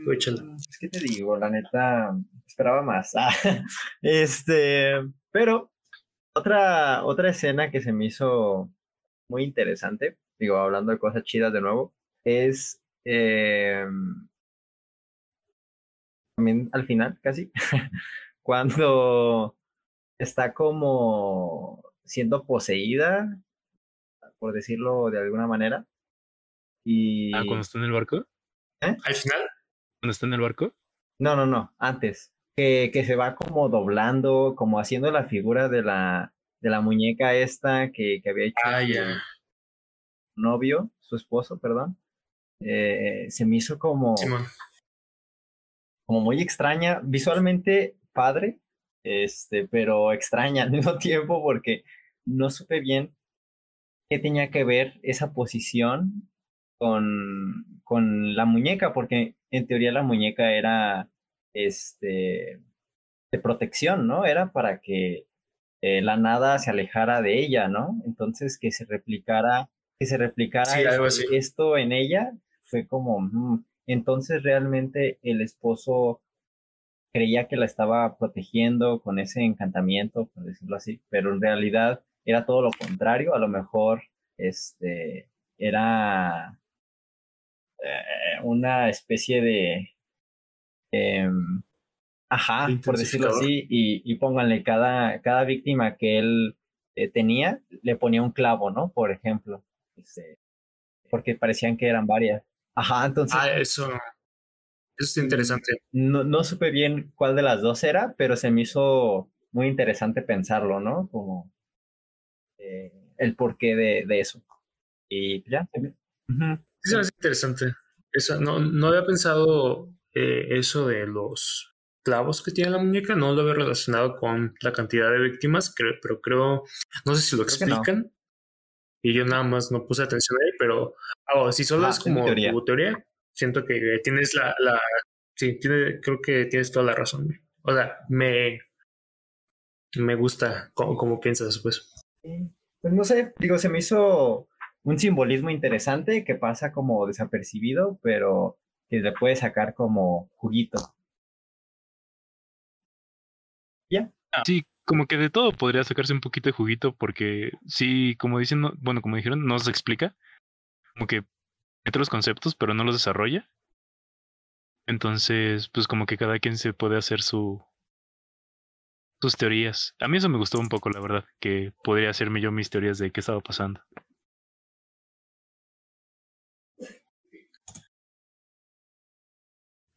Tú échala. Es que te digo, la neta, esperaba más. [laughs] Ah, este, pero otra, otra escena que se me hizo muy interesante, digo, hablando de cosas chidas de nuevo, es eh, también al final, casi, [laughs] cuando está como siendo poseída, por decirlo de alguna manera. Y Ah, cuando está en el barco. Al final, Cuando está en el barco. No, no, no, antes. Que, que se va como doblando, como haciendo la figura de la, de la muñeca esta que, que había hecho ah, su ya. novio, su esposo, perdón. Eh, se me hizo como, Simón. como muy extraña, visualmente padre, este, pero extraña al [laughs] mismo tiempo porque no supe bien qué tenía que ver esa posición con, con la muñeca, porque en teoría la muñeca era este de protección, ¿no? Era para que eh, la nada se alejara de ella, ¿no? Entonces que se replicara, que se replicara Sí, esto en ella fue como, mm, entonces realmente el esposo creía que la estaba protegiendo con ese encantamiento, por decirlo así, pero en realidad era todo lo contrario, a lo mejor este era eh, una especie de em, ajá, por decirlo así, y, y pónganle cada, cada víctima que él eh, tenía, le ponía un clavo, ¿no? Por ejemplo, este, porque parecían que eran varias. Ajá, entonces Ah, eso. Eso está interesante. no, no supe bien cuál de las dos era, pero se me hizo muy interesante pensarlo, ¿no? Como eh, el porqué de, de eso. Y ya. se me- Me hace interesante. Eso, no, no había pensado eh, eso de los clavos que tiene la muñeca, no lo había relacionado con la cantidad de víctimas, creo, pero creo, no sé si lo Creo que no. explican. Y yo nada más no puse atención ahí, pero ah, si solo Ajá, es es como teoría. tu teoría, siento que tienes la, la sí, tiene, creo que tienes toda la razón. O sea, me, me gusta cómo, cómo piensas, pues. Pues no sé, digo, se me hizo un simbolismo interesante que pasa como desapercibido, pero que le puede sacar como juguito. Sí, como que de todo podría sacarse un poquito de juguito porque sí, como dicen, no- bueno, como dijeron, no se explica. Como que mete los conceptos, pero no los desarrolla. Entonces, pues como que cada quien se puede hacer su sus teorías. A mí eso me gustó un poco, la verdad, que podría hacerme yo mis teorías de qué estaba pasando.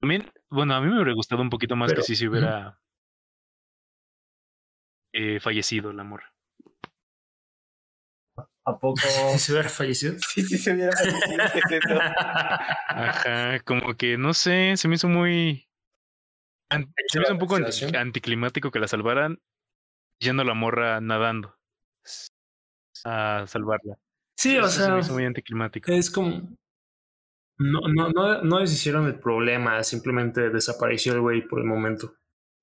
También, bueno, a mí me hubiera gustado un poquito más Pero- que si se hubiera eh, fallecido el amor. ¿A poco? [laughs] ¿Se hubiera fallecido? [laughs] sí, sí, se hubiera parecido, ¿qué es eso? Ajá, como que no sé, se me hizo muy. se me hizo un poco anti- anticlimático que la salvaran yendo la morra nadando a salvarla. Sí, o Eso se me sea, hizo muy anticlimático. Es como. No, no, no, no deshicieron el problema, simplemente desapareció el güey por el momento.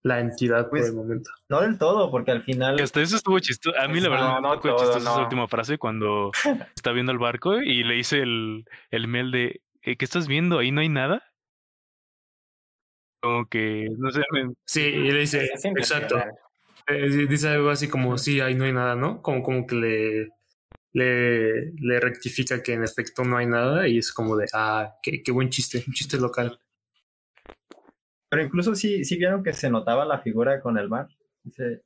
La entidad Pues- por el momento. No del todo, porque al final hasta eso estuvo chistoso. A mí, la No, verdad, no un poco todo, chistosa esa no. última frase cuando [laughs] está viendo el barco y le dice el, el mail de: "Eh, ¿Qué estás viendo? ¿Ahí no hay nada? Como que, no sé, me- Sí, y le dice, exacto. Eh, dice algo así como, sí, ahí no hay nada, ¿no? Como, como que le, le, le rectifica que en efecto no hay nada y es como de, ah, qué, qué buen chiste, un chiste local. Pero incluso sí, sí vieron que se notaba la figura con el mar. Dice,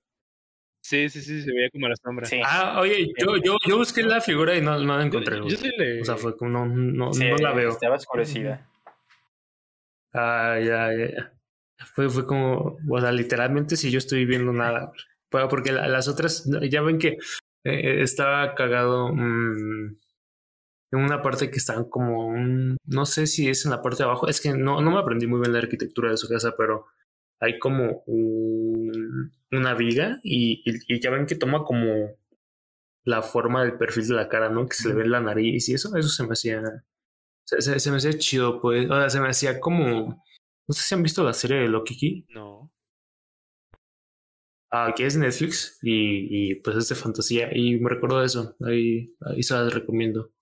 Sí, sí, sí, se veía como la sombra. Sí. Ah, oye, yo, yo, yo busqué la figura y no, no la encontré. yo güey. sí le. O sea, fue como, no, no, Sí, no la veo. Estaba oscurecida. Ah, ya, ya, ya. Fue, fue como, o sea, literalmente si yo estoy viendo nada. Pero Porque la- las otras, ya ven que eh, estaba cagado mm, en una parte que están como, un- no sé si es en la parte de abajo, es que no, no me aprendí muy bien la arquitectura de su casa, pero hay como un- una viga y, y, y ya ven que toma como la forma del perfil de la cara, ¿no? Que se le ve la nariz y eso, eso se me hacía, se, se- se me hacía chido, pues, o sea, se me hacía como, no sé si han visto la serie de Loki. No. Ah, que es Netflix y, y, pues es de fantasía y me recuerdo de eso, ahí, ahí se las recomiendo.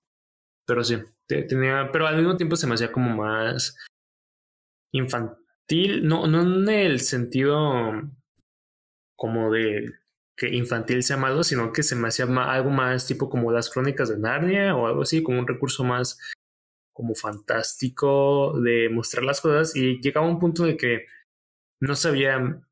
Pero sí, tenía, pero al mismo tiempo se me hacía como más infantil, no, no en el sentido como de que infantil sea malo, sino que se me hacía algo más tipo como las crónicas de Narnia o algo así, como un recurso más como fantástico de mostrar las cosas y llegaba un punto el que no sabía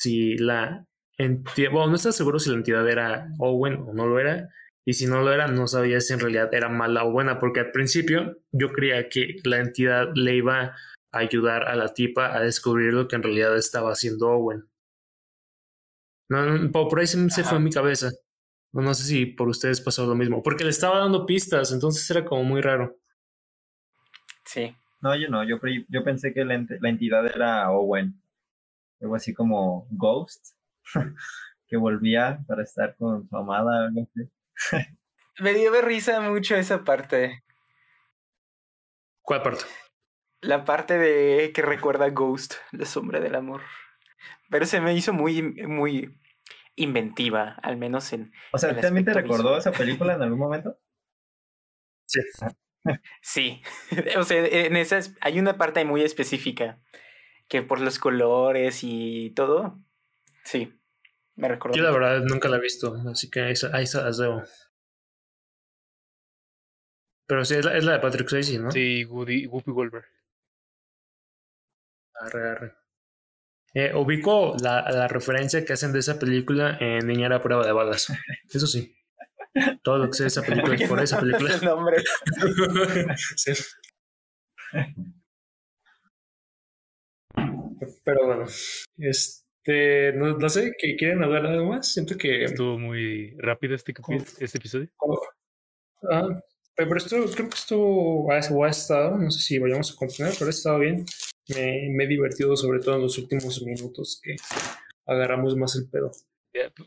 si la entidad, bueno, no estaba seguro si la entidad era Owen o no lo era, y si no lo era, no sabía si en realidad era mala o buena, porque al principio yo creía que la entidad le iba a ayudar a la tipa a descubrir lo que en realidad estaba haciendo Owen. No, por ahí se, fue en mi cabeza. No, no sé si por ustedes pasó lo mismo, porque le estaba dando pistas, entonces era como muy raro. Sí. No, yo no, yo, yo pensé que la, entidad era Owen. Algo así como Ghost, [laughs] que volvía para estar con su amada. [laughs] Me dio de risa mucho esa parte. ¿Cuál parte? La parte de que recuerda Ghost, la sombra del amor. Pero se me hizo muy, muy inventiva, al menos en. O sea, ¿también te recordó esa película en algún momento? Sí. Sí. [laughs] o sea, en esas hay una parte muy específica que por los colores y todo. Sí. Me recordó. Yo la verdad nunca la he visto, así que ahí, ahí se las debo. Pero sí, es la, es la de Patrick Swayze, ¿no? Sí, Woody, Whoopi Goldberg. Arre, arre. Eh, ubico la, la, referencia que hacen de esa película en Niñera a prueba de balas. [laughs] Eso sí. Todo lo que sé de esa película es por esa película. [laughs] El nombre. [laughs] sí. Pero bueno, este, no, no sé, ¿que ¿quieren hablar algo más? Siento que... Estuvo muy rápido este, este episodio. Ah, pero esto, creo que esto ha, ha estado, no sé si vayamos a continuar, pero ha estado bien me, me he divertido sobre todo en los últimos minutos que agarramos más el pedo.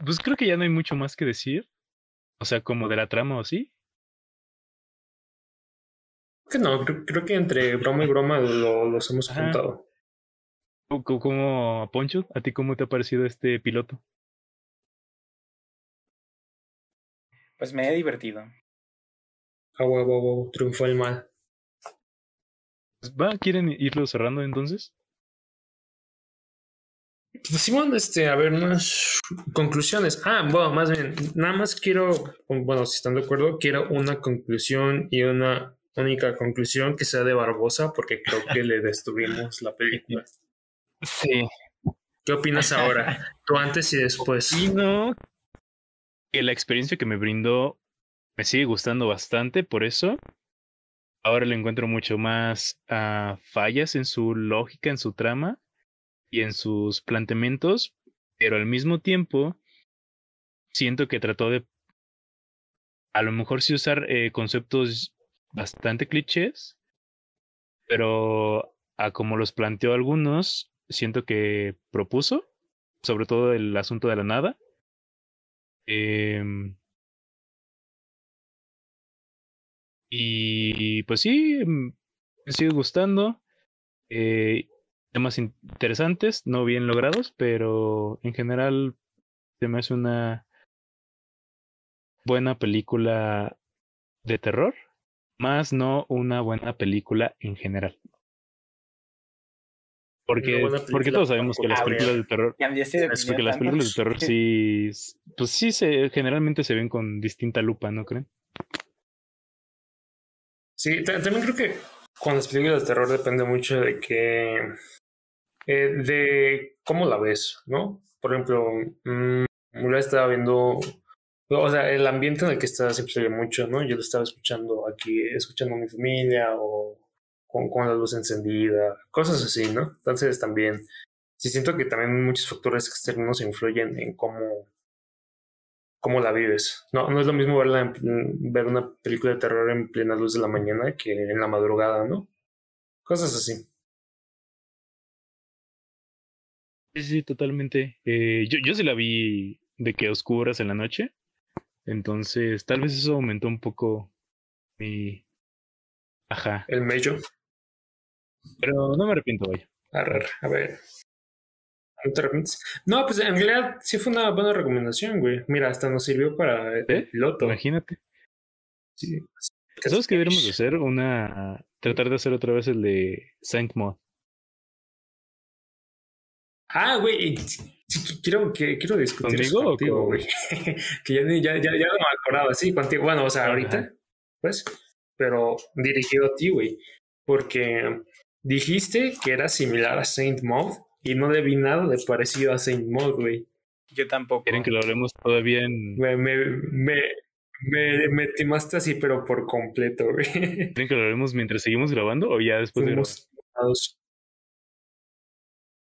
Pues creo que ya no hay mucho más que decir. O sea, como de la trama o sí. Que no, creo, que entre broma y broma lo, los hemos contado. ¿Cómo, Poncho, a ti cómo te ha parecido este piloto? Pues me he divertido. Ah, huevo, triunfó el mal. Pues, ¿Va? ¿Quieren irlo cerrando entonces? Pues Simón, este, a ver, unas conclusiones. Ah, bueno, más bien, nada más quiero, bueno, si están de acuerdo, quiero una conclusión y una única conclusión que sea de Barbosa, porque creo que le [laughs] destruimos la película. Sí. ¿Qué opinas [laughs] ahora? Tú antes y después. Opino que la experiencia que me brindó me sigue gustando bastante, por eso ahora le encuentro mucho más uh, fallas en su lógica, en su trama y en sus planteamientos, pero al mismo tiempo siento que trató de a lo mejor sí usar eh, conceptos bastante clichés, pero a como los planteó algunos, siento que propuso, sobre todo el asunto de la nada. Eh, Y pues sí, mm, me sigue gustando. Eh, temas interesantes, no bien logrados, pero en general se me hace una buena película de terror, más no una buena película en general. Porque, porque todos sabemos que las películas de terror, porque las películas de terror sí, pues sí se generalmente se ven con distinta lupa, ¿no creen? Sí, también creo que con las películas de terror depende mucho de que. Eh, de cómo la ves, ¿no? Por ejemplo, mmm, la estaba viendo. O sea, el ambiente en el que estás influye mucho, ¿no? Yo lo estaba escuchando aquí, escuchando a mi familia o con, con la luz encendida, cosas así, ¿no? Entonces también, sí siento que también muchos factores externos influyen en cómo, cómo la vives. No, no es lo mismo verla ver una película de terror en plena luz de la mañana que en la madrugada, ¿no? Cosas así. Sí, sí, totalmente. Eh, yo, yo sí la vi de que oscuras en la noche. Entonces, tal vez eso aumentó un poco mi. Ajá. El mello. Pero no me arrepiento, vaya. A ver, a ver. no te arrepientes. No, pues en realidad sí fue una buena recomendación, güey. Mira, hasta nos sirvió para el ¿Eh? piloto. Imagínate. Sí. ¿Sabes que deberíamos hacer? Una. Tratar de hacer otra vez el de Saint Maud. Ah, güey, quiero, que, quiero discutir eso ¿Conmigo o contigo, con- güey. [laughs] que ya, ya, ya, ya no me acordaba, sí, contigo. Bueno, o sea, Ajá. ahorita, pues, pero dirigido a ti, güey. Porque dijiste que era similar a Saint Maud y no le vi nada de parecido a Saint Maud, güey. Yo tampoco. ¿Quieren que lo hablemos todavía en. Me, me, me, me, me timaste así, pero por completo, güey. [laughs] ¿Quieren que lo hablemos mientras seguimos grabando o ya después de grabar? Fuimos tomados.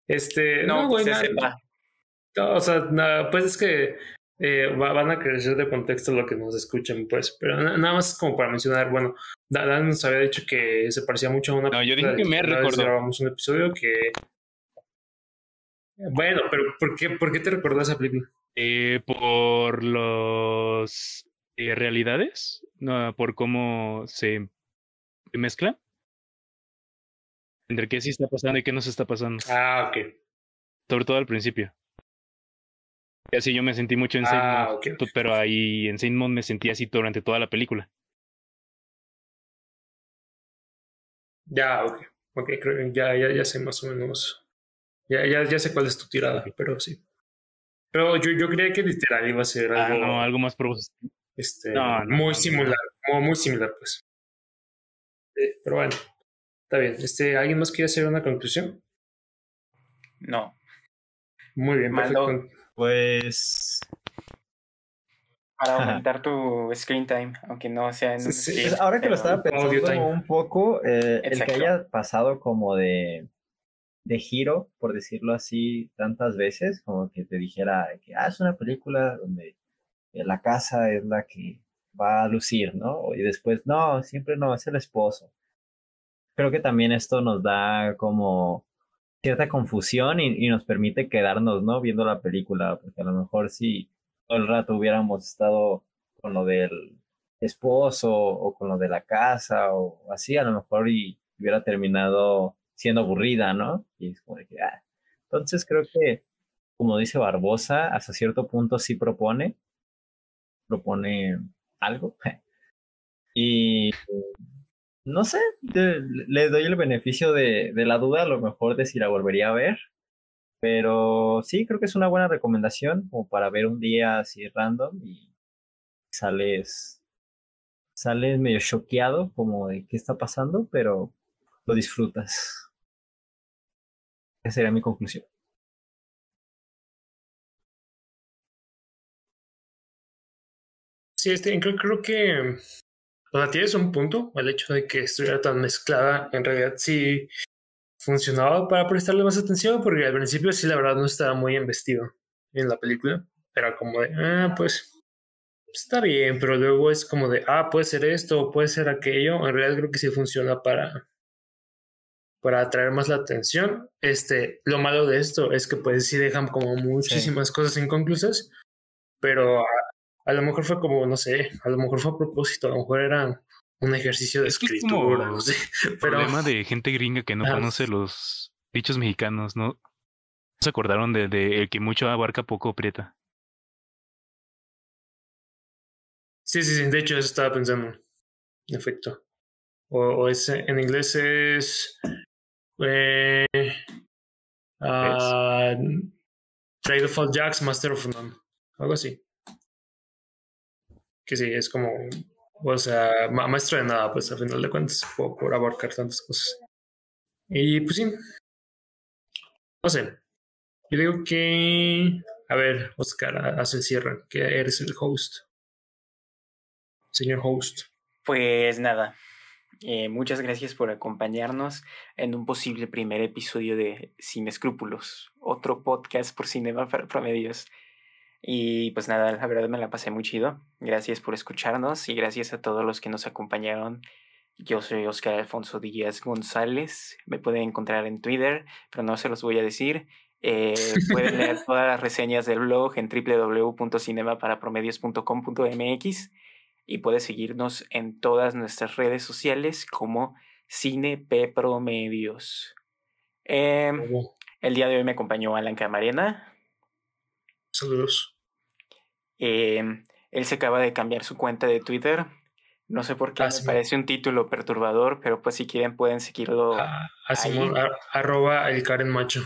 Este, No, no, pues güey, se nada- sepa. No, o sea, nada, pues es que eh, va- van a crecer de contexto lo que nos escuchen, pues. Pero na- nada más como para mencionar, bueno, Da- Dan nos había dicho que se parecía mucho a una. No, yo dije que me recordó. grabamos un episodio que. Bueno, pero ¿por qué, ¿por qué te recordó esa película? Eh, por los eh, realidades, no, por cómo se mezcla entre qué sí está pasando y qué no se está pasando, Ah, ok. sobre todo al principio. Y así yo me sentí mucho en Saint Ah, Maud, pero ahí en Saint Maud me sentí así durante toda la película. Ya, ok. Ok, creo que ya, ya, ya sé más o menos. Ya, ya, ya sé cuál es tu tirada, pero sí. Pero yo, yo creía que literal iba a ser Ah, algo. no, algo más pro- este, No, no, muy no, similar, muy, muy similar, pues. Eh, pero bueno, está bien. Este, ¿Alguien más quiere hacer una conclusión? No. Muy bien, Mando. perfecto. Pues Para aumentar tu screen time, aunque no sea en un Sí, Pues ahora que lo estaba pensando time. un poco, eh, el que haya pasado como de, de giro, por decirlo así, tantas veces, como que te dijera que ah, es una película donde eh, la casa es la que va a lucir, ¿no? Y después, no, siempre no, es el esposo. Creo que también esto nos da como cierta confusión y, y nos permite quedarnos, ¿no? Viendo la película, porque a lo mejor si todo el rato hubiéramos estado con lo del esposo o con lo de la casa o así, a lo mejor y hubiera terminado siendo aburrida, ¿no? Y es como de que, ah. Entonces creo que, como dice Barbosa, hasta cierto punto sí propone, propone algo. [laughs] Y no sé, le doy el beneficio de, de la duda, a lo mejor de si la volvería a ver. Pero sí, creo que es una buena recomendación como para ver un día así random y sales, sales medio choqueado como de qué está pasando, pero lo disfrutas. Esa sería mi conclusión. Sí, este, creo, creo que. O sea, tienes un punto, el hecho de que estuviera tan mezclada, en realidad sí funcionaba para prestarle más atención, porque al principio sí, la verdad, no estaba muy investido en la película. Era como de, ah, pues está bien, pero luego es como de, ah, puede ser esto, puede ser aquello. En realidad creo que sí funciona para, para atraer más la atención. Este, lo malo de esto es que pues sí dejan como muchísimas cosas inconclusas, pero a, lo mejor fue como, no sé, a lo mejor fue a propósito, a lo mejor era un ejercicio de Es que es escritura, no sé. Pero Problema de gente gringa que no Ah. conoce los dichos mexicanos, ¿no? Se acordaron de, de el que mucho abarca poco aprieta. sí, sí, sí, de hecho eso estaba pensando. En efecto. O, o es, en inglés es... Eh, ah, Trade of all Jacks, Master of None. Algo así. Que sí, es como... O sea, ma- maestro de nada, pues a final de cuentas, por, por abarcar tantas cosas. Y pues sí. No sé. Yo digo que... A ver, Oscar, ha- haz el cierre, que eres el host. Señor host. Pues nada, eh, muchas gracias por acompañarnos en un posible primer episodio de Sin Escrúpulos, otro podcast por Cinema para Promedios. Y pues nada, la verdad me la pasé muy chido. Gracias por escucharnos y gracias a todos los que nos acompañaron. Yo soy Oscar Alfonso Díaz González. Me pueden encontrar en Twitter, pero no se los voy a decir. Eh, [laughs] pueden leer todas las reseñas del blog en www.cinemaparapromedios.com.mx y puedes seguirnos en todas nuestras redes sociales como Cine P Promedios. Em, El día de hoy me acompañó Alan Camarena. Saludos. Eh, él se acaba de cambiar su cuenta de Twitter. No sé por qué Ah, me sí. parece un título perturbador, pero pues si quieren pueden seguirlo. Ah, así ahí. mo- a- arroba el Karen Macho.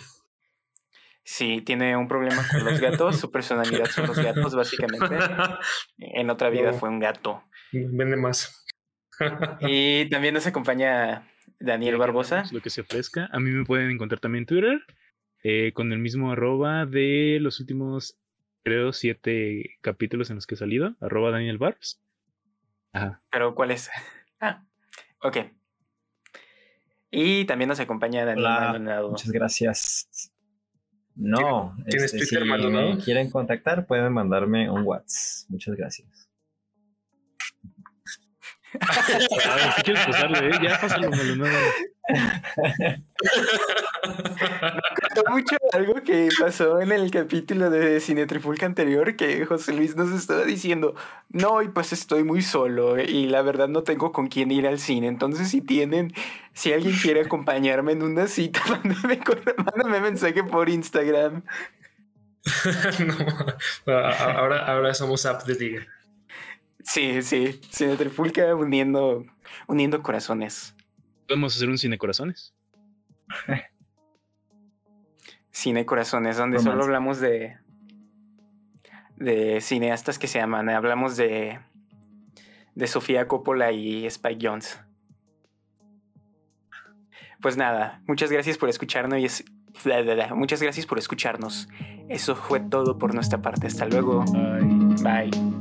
Sí, tiene un problema con los gatos. Su personalidad son los gatos, básicamente. En otra [laughs] vida No. fue un gato. Vende más. [laughs] Y también nos acompaña Daniel Barbosa. Lo que se ofrezca. A mí me pueden encontrar también en Twitter eh, con el mismo arroba de los últimos, creo, siete capítulos en los que he salido. Arroba Daniel Barbs. Ajá. Pero ¿cuál es? [laughs] Ah, ok. Y también nos acompaña Daniel Hola, Maldonado. Muchas gracias. No, ¿Tienes este, Twitter, si Maldonado? me quieren contactar, pueden mandarme un WhatsApp. Muchas gracias. A ver, si quieres pasarlo, ¿eh? Ya pásalo, Maldonado. Gustó mucho algo que pasó en el capítulo de Cinetrifulca anterior que José Luis nos estaba diciendo, no, y pues estoy muy solo y la verdad no tengo con quién ir al cine, entonces si tienen, si alguien quiere acompañarme en una cita, [laughs] mándame, mándame mensaje por Instagram. [laughs] No, ahora, ahora somos app de liga. Sí, sí, Cinetrifulca uniendo, uniendo corazones. Podemos hacer un cine corazones. [laughs] Cine Corazones, donde solo hablamos de de cineastas que se aman. Hablamos de de Sofía Coppola y Spike Jones. Pues nada, muchas gracias por escucharnos y es- da, da, da, muchas gracias por escucharnos. Eso fue todo por nuestra parte. Hasta luego. Ay. Bye.